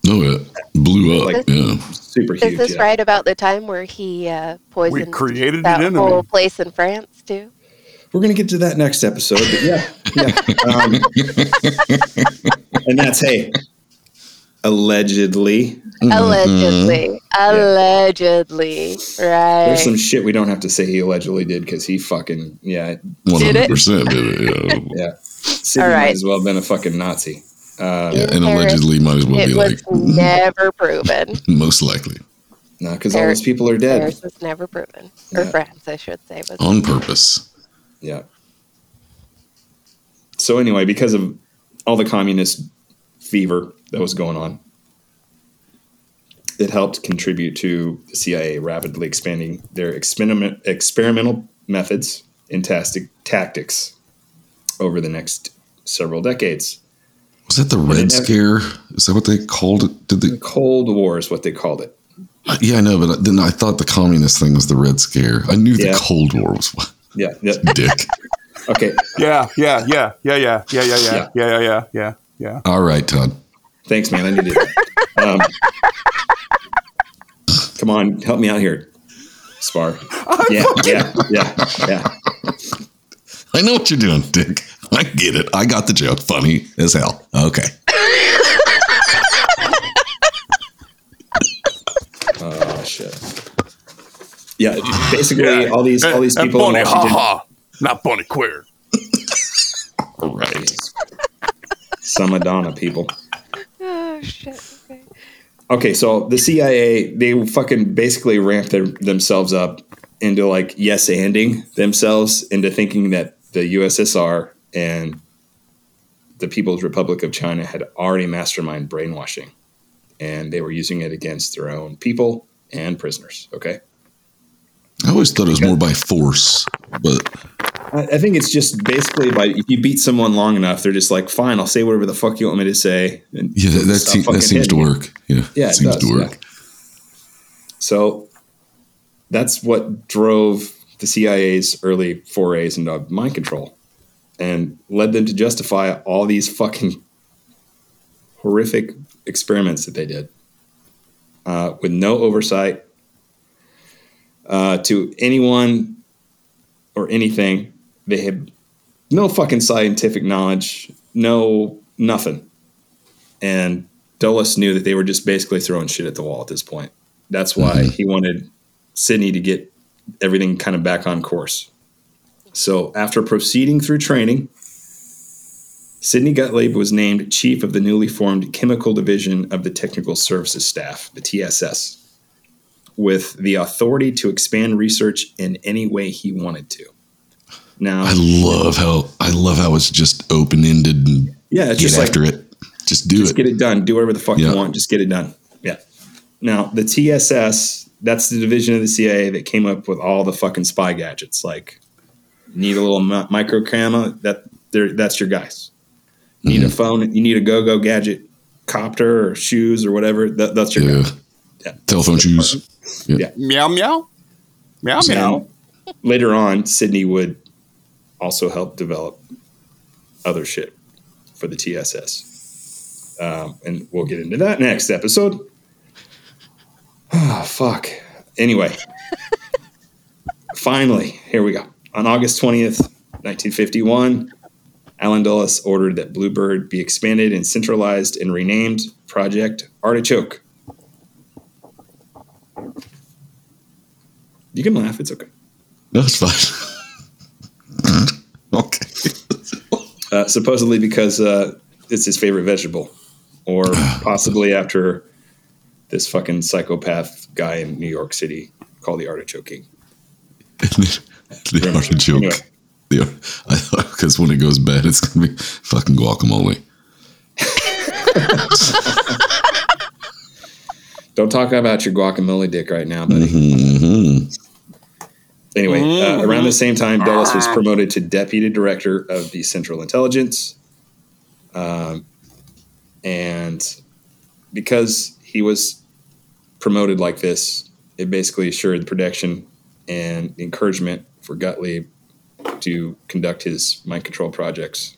No, it blew up. Like- yeah. super huge. Is this yeah. right about the time where he uh, poisoned created that an enemy. whole place in France too? We're gonna get to that next episode, but yeah, yeah. *laughs* Um, and that's hey, allegedly. Allegedly, allegedly, right? There's some shit we don't have to say he allegedly did because he fucking yeah One Did it? hundred percent did it. Yeah. yeah. *laughs* Sidney All might right. as well have been a fucking Nazi. Uh, Yeah, and Paris, allegedly might as well it be was like *laughs* never proven. most likely no, because all Paris- those people are dead. Paris was never proven, or Yeah. France, I should say. Was on purpose. Yeah. So anyway, because of all the communist fever that was going on, it helped contribute to the CIA rapidly expanding their experiment, experimental methods and tastic, tactics over the next several decades. Was that the Red Scare? Is that what they called it? Did The? Cold War is what they called it. Uh, yeah, I know, but uh, then I thought the communist thing was the Red Scare. I knew Yeah. the Cold War was what? Yeah. yeah. *laughs* Dick. Okay. yeah, yeah, yeah, yeah, yeah, yeah, yeah, yeah, Yeah. yeah, yeah, yeah, yeah, yeah. All right, Todd. Thanks, man. I needed that. Um, Come on, help me out here, Spar. Yeah, yeah, yeah, yeah. I know what you're doing, Dick. I get it. I got the joke. Funny as hell. Okay. Oh shit. Yeah, basically all these all these people in Bonnie, ha Washington, ha, not Bonnie Queer. Right. Some Madonna people. *laughs* Oh shit. Okay. Okay, so the CIA they fucking basically ramped their, themselves up into like yes anding themselves into thinking that the USSR and the People's Republic of China had already mastermind brainwashing, and they were using it against their own people and prisoners. Okay, I always thought it was more by force, but I, I think it's just basically by if you beat someone long enough, they're just like, fine, I'll say whatever the fuck you want me to say. And yeah, that, that, se- that seems to work. Yeah, Yeah, it it seems does, to work. yeah. So that's what drove the CIA's early forays into mind control and led them to justify all these fucking horrific experiments that they did uh, with no oversight uh, to anyone or anything. They had no fucking scientific knowledge, no nothing. And Dulles knew that they were just basically throwing shit at the wall at this point. That's why mm-hmm. he wanted Sidney to get everything kind of back on course. So after proceeding through training, Sidney Gottlieb was named chief of the newly formed Chemical Division of the Technical Services Staff, the TSS, with the authority to expand research in any way he wanted to. Now, I love how I love how it's just open ended and yeah, it's get just like after it. Just do it. just it. get it done. Do whatever the fuck Yeah. you want. Just get it done. Yeah. Now the TSS, that's the division of the CIA that came up with all the fucking spy gadgets. Like, need a little mi- micro camera. That there, that's your guys. Need Mm-hmm. a phone. You need a go go gadget, copter or shoes or whatever. That, that's your Yeah. guy. Yeah. Telephone shoes. Yeah. Meow meow. Meow meow. Later on, Sidney would also help develop other shit for the TSS. Um, and we'll get into that next episode. Ah, fuck. Anyway, *laughs* finally, here we go. On August 20th, 1951, Allen Dulles ordered that Bluebird be expanded and centralized and renamed Project Artichoke. You can laugh, it's okay. No, it's fine. *laughs* okay. Uh, supposedly because uh, it's his favorite vegetable, or *sighs* possibly after this fucking psychopath guy in New York City called the artichoke king. *laughs* the artichoke. Anyway. The, *laughs* I thought because when it goes bad, it's gonna be fucking guacamole. *laughs* Don't talk about your guacamole dick right now, buddy. hmm Anyway, uh, around the same time, Dulles was promoted to deputy director of the Central Intelligence. Um, and because he was promoted like this, it basically assured protection and encouragement for Gottlieb to conduct his mind control projects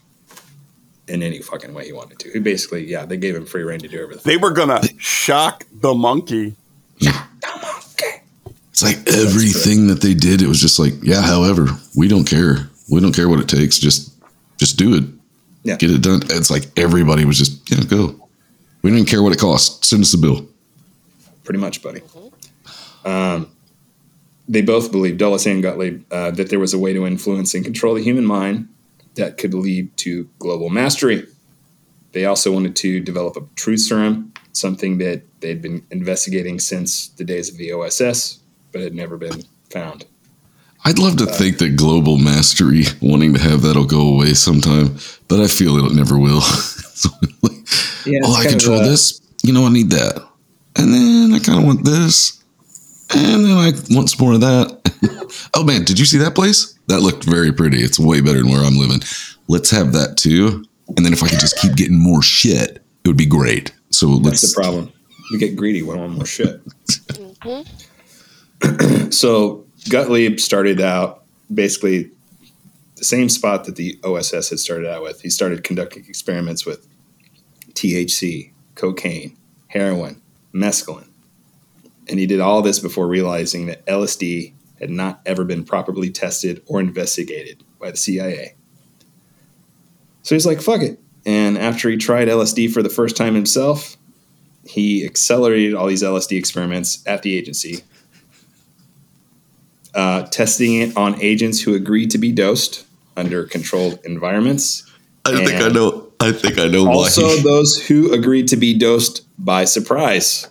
in any fucking way he wanted to. He basically, yeah, they gave him free reign to do everything. They were gonna shock the monkey. *laughs* Everything that they did. It was just like, yeah. However, we don't care. We don't care what it takes. Just, just do it. Yeah. Get it done. It's like everybody was just, yeah, go. We don't even care what it costs. Send us the bill. pretty much, buddy. Um, they both believed, Dulles and Gottlieb, uh, that there was a way to influence and control the human mind that could lead to global mastery. They also wanted to develop a truth serum, something that they'd been investigating since the days of the OSS, but had never been found. I'd love to uh, think that global mastery, wanting to have that'll go away sometime, but I feel it never will. *laughs* So, like, Yeah, oh, I control this. You know, I need that. And then I kind of want this. And then I want some more of that. *laughs* oh, man, did you see that place? That looked very pretty. It's way better than where I'm living. Let's have that too. And then if I could just keep getting more shit, it would be great. So That's let's. the problem. We get greedy. We want more shit. *laughs* *clears throat* so Gottlieb started out basically the same spot that the OSS had started out with. He started conducting experiments with THC, cocaine, heroin, mescaline, And he did all this before realizing that LSD had not ever been properly tested or investigated by the CIA. So he's like, fuck it. And after he tried LSD for the first time himself, he accelerated all these LSD experiments at the agency, uh, testing it on agents who agreed to be dosed under controlled environments. I think I know. I think I know Also, why. *laughs* those who agreed to be dosed by surprise.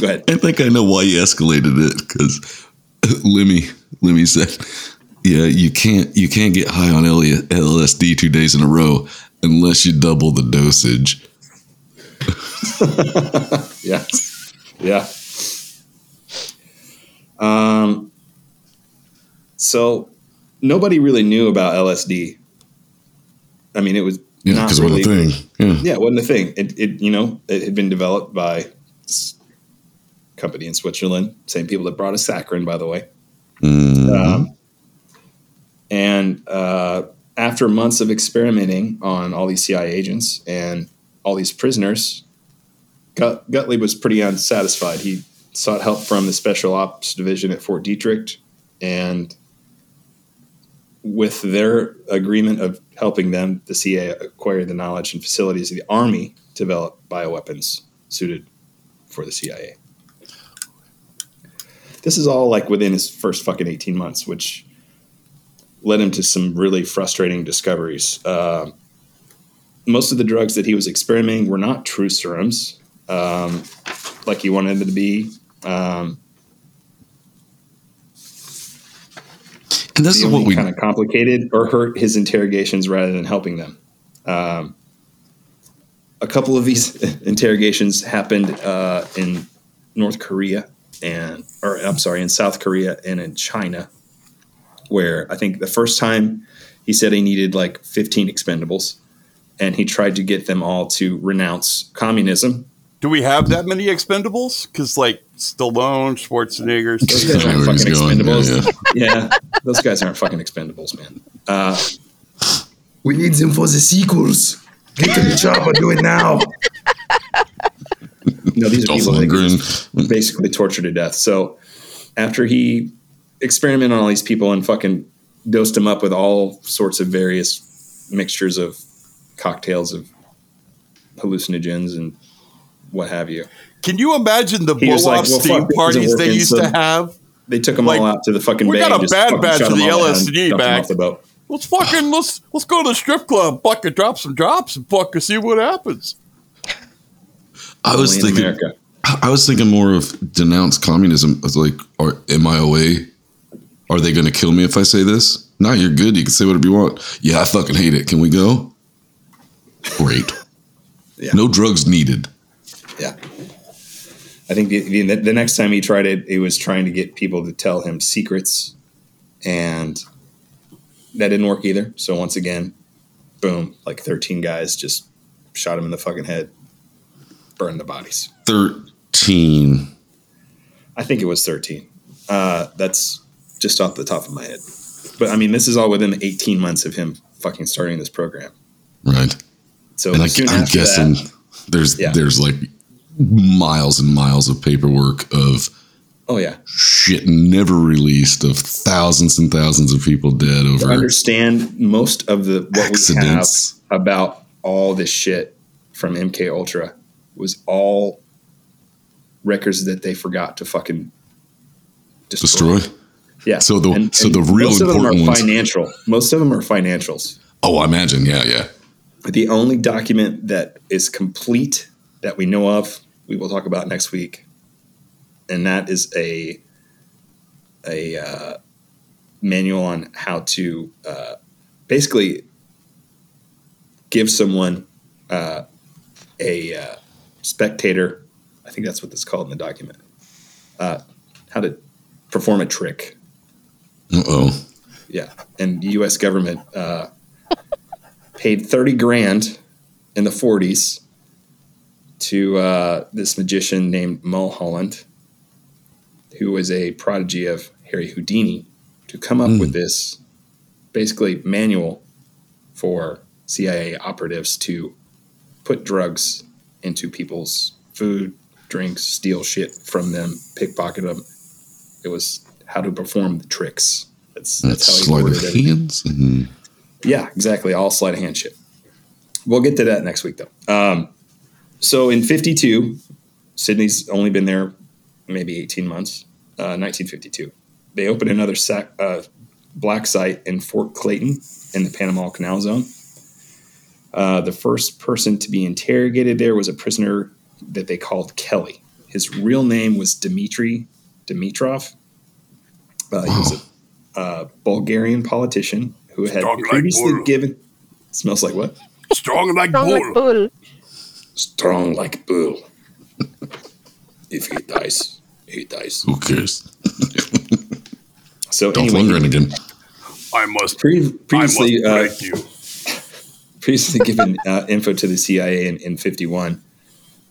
Go ahead. I think I know why you escalated it because Lemmy *laughs* Lemmy said, "Yeah, you can't you can't get high on LSD two days in a row unless you double the dosage." *laughs* Yeah. Yeah. Um, so nobody really knew about LSD. I mean, it was Yeah, not because it wasn't really, a thing. Yeah, Yeah, it wasn't a thing. It, it, you know, it had been developed by company in Switzerland. Same people that brought us saccharin, by the way. Mhm. Um, and uh, after months of experimenting on all these CIA agents and all these prisoners, Gut- Gutley was pretty unsatisfied. He sought help from the Special Ops Division at Fort Detrick, and with their agreement of helping them, the CIA acquired the knowledge and facilities of the Army to develop bioweapons suited for the CIA. This is all like within his first fucking 18 months, which led him to some really frustrating discoveries. Uh, most of the drugs that he was experimenting were not true serums, um, like he wanted them to be. Um, and this they is what we kind of complicated or hurt his interrogations rather than helping them. Um, a couple of these *laughs* interrogations happened uh, in North Korea and, or I'm sorry, in South Korea and in China, where I think the first time he said he needed like 15 expendables, and he tried to get them all to renounce communism. Do we have that many expendables? Because like Stallone, Schwarzenegger, Those guys aren't where he's fucking going, expendables. yeah, *laughs* yeah, those guys aren't fucking expendables, man. Uh, we need them for the sequels. Get to the chopper, do it now. no, these are Dolph people that basically tortured to death. So after he experimented on all these people and fucking dosed them up with all sorts of various mixtures of cocktails of hallucinogens and what have you, Can you imagine the He blow was like, off well, steam parties they used so- to have? They took them Like, all out to the fucking we bay got a just bad batch of the all down and LSD dumped back. the. Let's fucking let's let's go to the strip club, fucking drop some drops, and fucking see what happens. I was Only thinking. America. I was thinking more of denounce communism as like, are, am I away? Are they going to kill me if I say this? No, you're good. You can say whatever you want. Yeah, I fucking hate it. Can we go? Great. *laughs* Yeah. No drugs needed. Yeah. I think the, the, the next time he tried it, he was trying to get people to tell him secrets, and that didn't work either. So once again, boom, like 13 guys just shot him in the fucking head, burned the bodies. 13. I think it was 13. Uh, that's just off the top of my head. But I mean, this is all within 18 months of him fucking starting this program. Right. So And I, I'm guessing that, there's Yeah. there's like miles and miles of paperwork of oh yeah, shit never released of thousands and thousands of people dead to over understand most of the what accidents. we have about all this shit from MK Ultra was all records that they forgot to fucking destroy. Destroy. Yeah. So the- so the real most of them are ones- financial. Most of them are financials. Oh, I imagine. Yeah, yeah. But the only document that is complete that we know of, we will talk about next week, and that is a a uh, manual on how to uh, basically give someone uh, a uh, spectator. I think that's what it's called in the document. Uh, how to perform a trick. Uh oh. Yeah, and the U.S. government uh, paid thirty grand in the forties to uh, this magician named Mulholland, who was a prodigy of Harry Houdini, to come up with this basically manual for CIA operatives to put drugs into people's food, drinks, steal shit from them, pickpocket them. It was how to perform the tricks. That's, That's that's how he worded everything. hands. And Yeah, exactly. All sleight of hand shit. We'll get to that next week, though. Um, so in 52, Sidney's only been there maybe 18 months, uh, 1952. They opened another sac- uh, black site in Fort Clayton in the Panama Canal Zone. Uh, the first person to be interrogated there was a prisoner that they called Kelly. His real name was Dmitry Dimitrov. Uh, he was a uh, Bulgarian politician who had Strong previously bull. given. Smells like what? Strong like Strong like bull. Strong like bull. *laughs* if he dies, he dies. who cares? So Dolph anyway, Lundgren again. I must. pre- previously, I uh, must break you. previously given uh, info to the CIA in, in 51,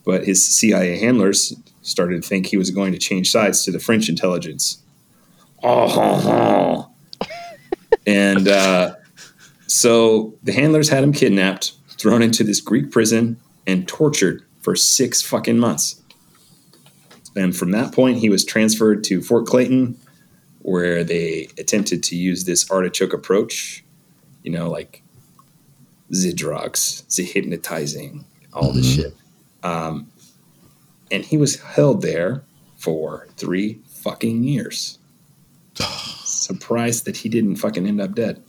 but his CIA handlers started to think he was going to change sides to the French intelligence. Oh, ho, ho. and uh, so the handlers had him kidnapped, thrown into this Greek prison, and tortured for six fucking months. And from that point, he was transferred to Fort Clayton, where they attempted to use this artichoke approach, you know, like the drugs, the hypnotizing, all this shit. Um, and he was held there for three fucking years. *sighs* Surprised that he didn't fucking end up dead.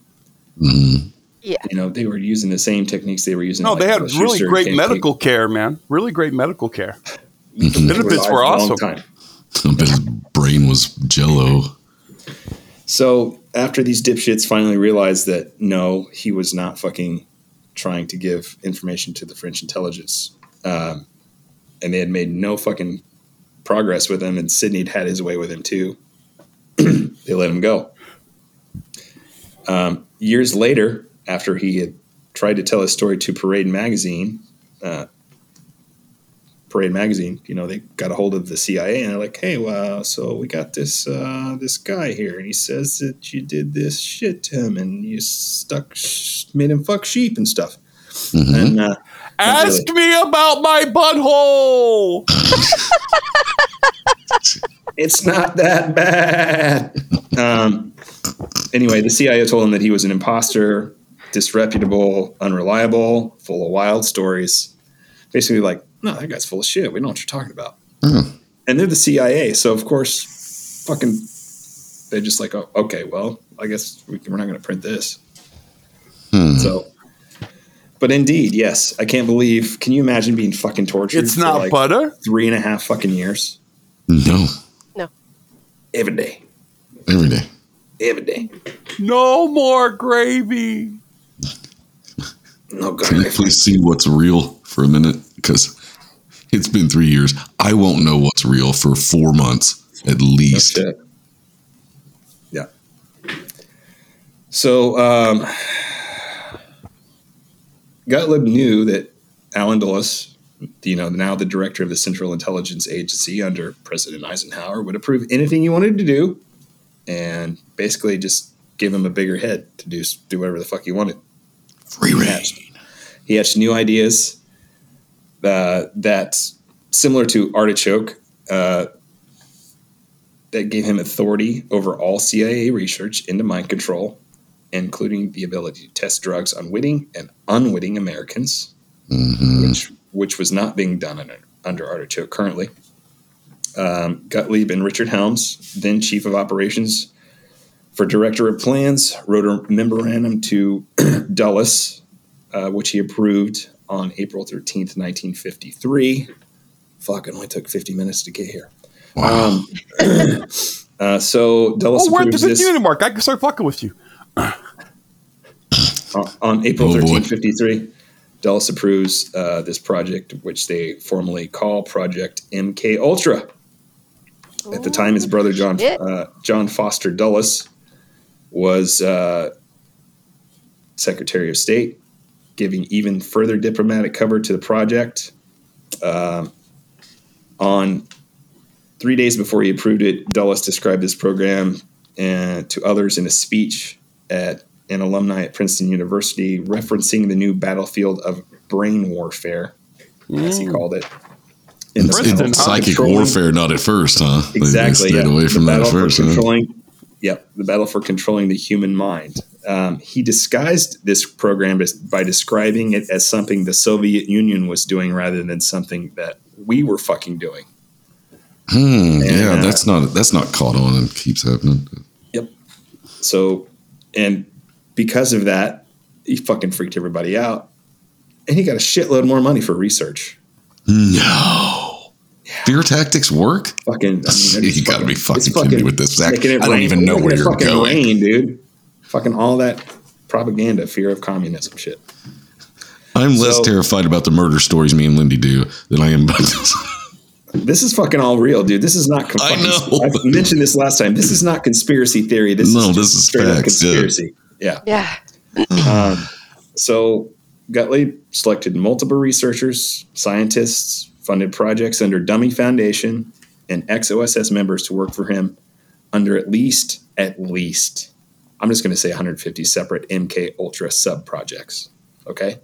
Mhm. Yeah. You know, they were using the same techniques they were using. No, like, they had Alice really Schuster great and medical care, man. Really great medical care. *laughs* They Benefits alive were a long awesome. time. *laughs* I bet his brain was jello. So after these dipshits finally realized that no, he was not fucking trying to give information to the French intelligence, um, and they had made no fucking progress with him, and Sidney had had his way with him too. *clears throat* they let him go. Um, years later, after he had tried to tell his story to Parade magazine, uh, Parade magazine, you know, they got a hold of the CIA and they're like, "Hey, well, so we got this uh, this guy here, and he says that you did this shit to him, and you stuck, made him fuck sheep and stuff." Mhm. And uh, Ask me about my butthole. *laughs* it's not that bad. um, anyway, the CIA told him that he was an imposter, disreputable, unreliable, full of wild stories. Basically, like, no, that guy's full of shit. We know what you're talking about. Oh. And they're the CIA, so of course, fucking, they're just like, oh, okay, well, I guess we, we're not going to print this. Hmm. So, but indeed, yes, I can't believe. Can you imagine being fucking tortured? It's for, not like butter. Three and a half fucking years No. No, every day, every day. every day. No more gravy. No Can you please see what's real for a minute? Because it's been three years. I won't know what's real for four months at least. Shit. Yeah. So, um, Gottlieb knew that Allen Dulles, you know, now the director of the Central Intelligence Agency under President Eisenhower, would approve anything he wanted to do, and basically just give him a bigger head to do do whatever the fuck he wanted. Free reign. he hatched new ideas uh, that similar to artichoke uh, that gave him authority over all cia research into mind control including the ability to test drugs on witting and unwitting americans hmm which which was not being done under, under artichoke currently um, gottlieb and richard helms then chief of operations for director of plans wrote a memorandum to *clears throat* dulles uh, which he approved on April 13th, 1953. Fuck, it only took 50 minutes to get here. Wow. Um, *clears throat* uh, so Dulles Oh, we're at the approves this 50 minute mark. I can start fucking with you. *clears throat* uh, on April Oh, boy. 13th, 53. Dulles approves uh, this project, which they formally call Project MK Ultra. At the time, his brother John uh, John Foster Dulles was uh, Secretary of State, giving even further diplomatic cover to the project. Um, on three days before he approved it, Dulles described this program and to others in a speech at an alumni at Princeton University, referencing the new battlefield of brain warfare, as he called it. in the It's, Princeton, battle it's for huh? psychic warfare, not at first, huh? They- they Exactly. stayed yeah. away from the that at for first. huh? Yep, the battle for controlling the human mind. Um, he disguised this program by describing it as something the Soviet Union was doing rather than something that we were fucking doing. Hmm, yeah, uh, that's not that's not caught on and keeps happening. Yep. So, and because of that, he fucking freaked everybody out, and he got a shitload more money for research. No. Fear tactics work? Fucking, I mean, *laughs* You just gotta be fucking it's kidding me with this, Zach. I don't rain. even know where you're fucking going. Rain, dude. Fucking all that propaganda, fear of communism shit. I'm less So- terrified about the murder stories me and Lindy do than I am about this. This is fucking all real, dude. This is not. I fucking- know. I mentioned this last time. This is not conspiracy theory. This No, is this is straight up facts, yeah. conspiracy. Yeah. Yeah. Um, so Gutley selected multiple researchers, scientists, funded projects under Dummy Foundation, and XOSS members to work for him under at least at least I'm just going to say 150 separate MK Ultra sub projects. Okay.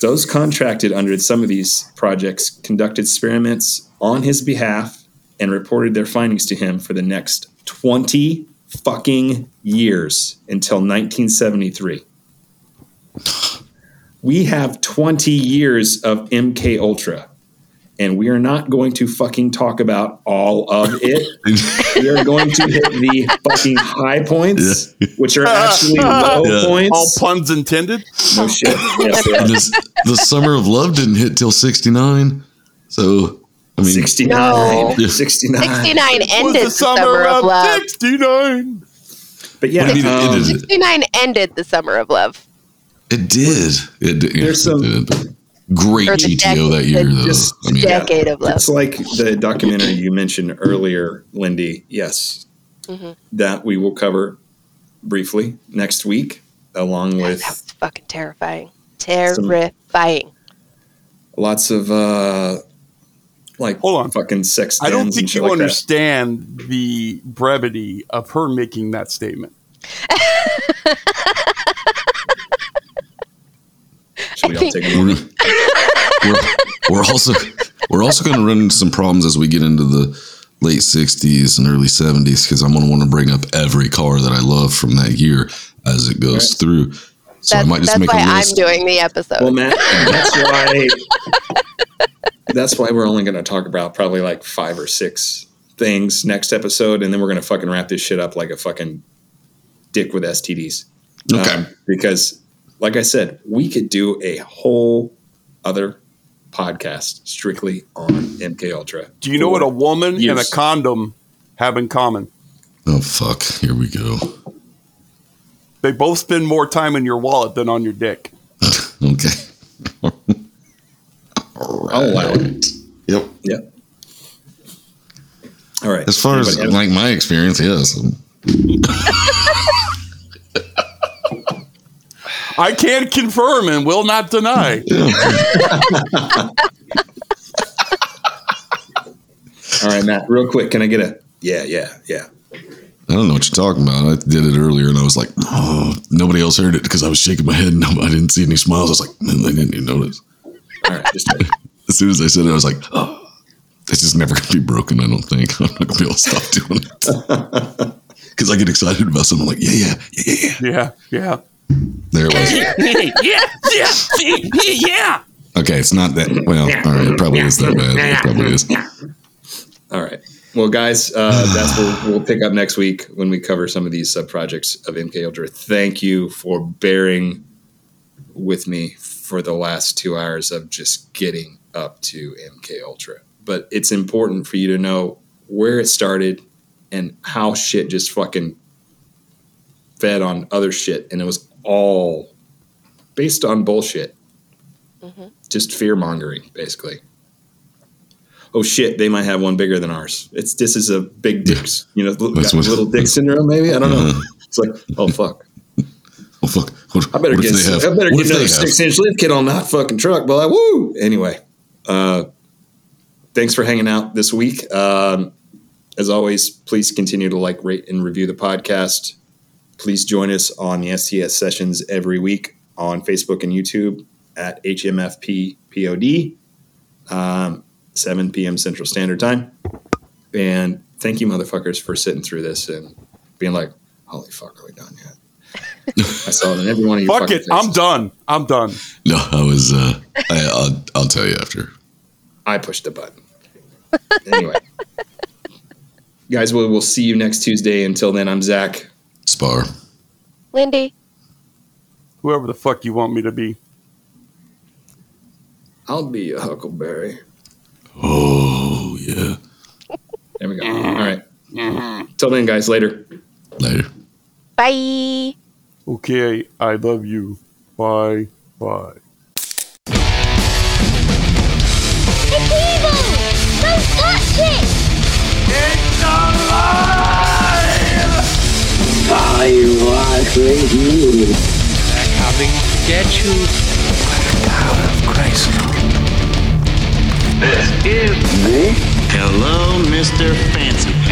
Those contracted under some of these projects conducted experiments on his behalf and reported their findings to him for the next 20 fucking years until 1973. We have 20 years of MK Ultra and we are not going to fucking talk about all of it. we are going to hit the fucking high points, which are actually *laughs* low Yeah. points. All puns intended. no shit. Yes, this, the summer of love didn't hit till 69. So, I mean, 69. No. 69. 69 Was ended the summer of love. 69. But yeah, What do you mean it um, 69 ended the summer of love. it did. It did. There's some- it did. Great the GTO that decade- year, the though. just I mean, Yeah. Decade of love. it's like the documentary you mentioned earlier, Lindy. Yes. Mhm. That we will cover briefly next week, along with That was fucking terrifying. Terrifying. lots of uh like Hold on. fucking sex I don't think you like that. understand the brevity of her making that statement. *laughs* Should we all I take a think- moment? we're, we're, we're also we're also going to run into some problems as we get into the late 60s and early 70s because I'm going to want to bring up every car that I love from that year as it goes Right. through. So I That's, might just that's make why a I'm doing the episode. Well, Matt, that's *laughs* why that's why we're only going to talk about probably like five or six things next episode, and then we're going to fucking wrap this shit up like a fucking dick with STDs. okay. Um, because, like I said, we could do a whole other podcast strictly on MK Ultra. Do you know what a woman and a condom have in common? oh fuck! Here we go. They both spend more time in your wallet than on your dick. *laughs* Okay. I'll allow it. Yep. Yep. All right. As far as Anybody have- like my experience, yes. *laughs* I can't confirm and will not deny. *laughs* all right, Matt, real quick, can I get a yeah, yeah, yeah? I don't know what you're talking about. I did it earlier and I was like, oh, nobody else heard it because I was shaking my head and *laughs* I didn't see any smiles. I was like, man, they didn't even notice. All right, just *laughs* As soon as I said it, I was like, oh, it's just never going to be broken. I don't think I'm not going to be able to stop doing it because I get excited about something. I'm like, yeah, yeah, yeah, yeah, yeah. Yeah, yeah. There it was. *laughs* yeah, yeah, yeah, yeah. Okay, it's not that. Well, all right, it probably is that bad. It probably is. All right. Well, guys, uh, *sighs* that's what we'll pick up next week when we cover some of these sub projects of MK Ultra. Thank you for bearing with me for the last two hours of just getting up to MK Ultra. But it's important for you to know where it started and how shit just fucking fed on other shit, and it was all based on bullshit, Mhm. just fear mongering, basically oh shit, they might have one bigger than ours. It's this is a big dicks, you know, got what- little *laughs* dick syndrome. Maybe I don't know. Uh-huh. It's like, oh fuck, *laughs* Oh fuck! What, I better get, if have? I better what get another six inch lift kit on that fucking truck. But like, woo. Anyway, uh, thanks for hanging out this week. Um, as always, please continue to like, rate, and review the podcast. Please join us on the STS sessions every week on Facebook and YouTube at HMFPPOD. Um, 7 p.m. Central Standard Time. And thank you, motherfuckers, for sitting through this and being like, holy fuck, are we done yet? I saw it in every one of your Fuck fucking it. I'm done. I'm done. No, I was. Uh, I, I'll, I'll tell you after. I pushed the button. Anyway. *laughs* Guys, we'll, we'll see you next Tuesday. Until then, I'm Zach. Spar. Lindy. Whoever the fuck you want me to be. I'll be a Huckleberry. Oh yeah. There we go. All right. Till then, guys, later. Later. Bye. Okay, I love you. Bye. Bye. It's evil! Don't touch it! They're coming to get you. Power of Christ. Hello, Mr. Fancy Pants.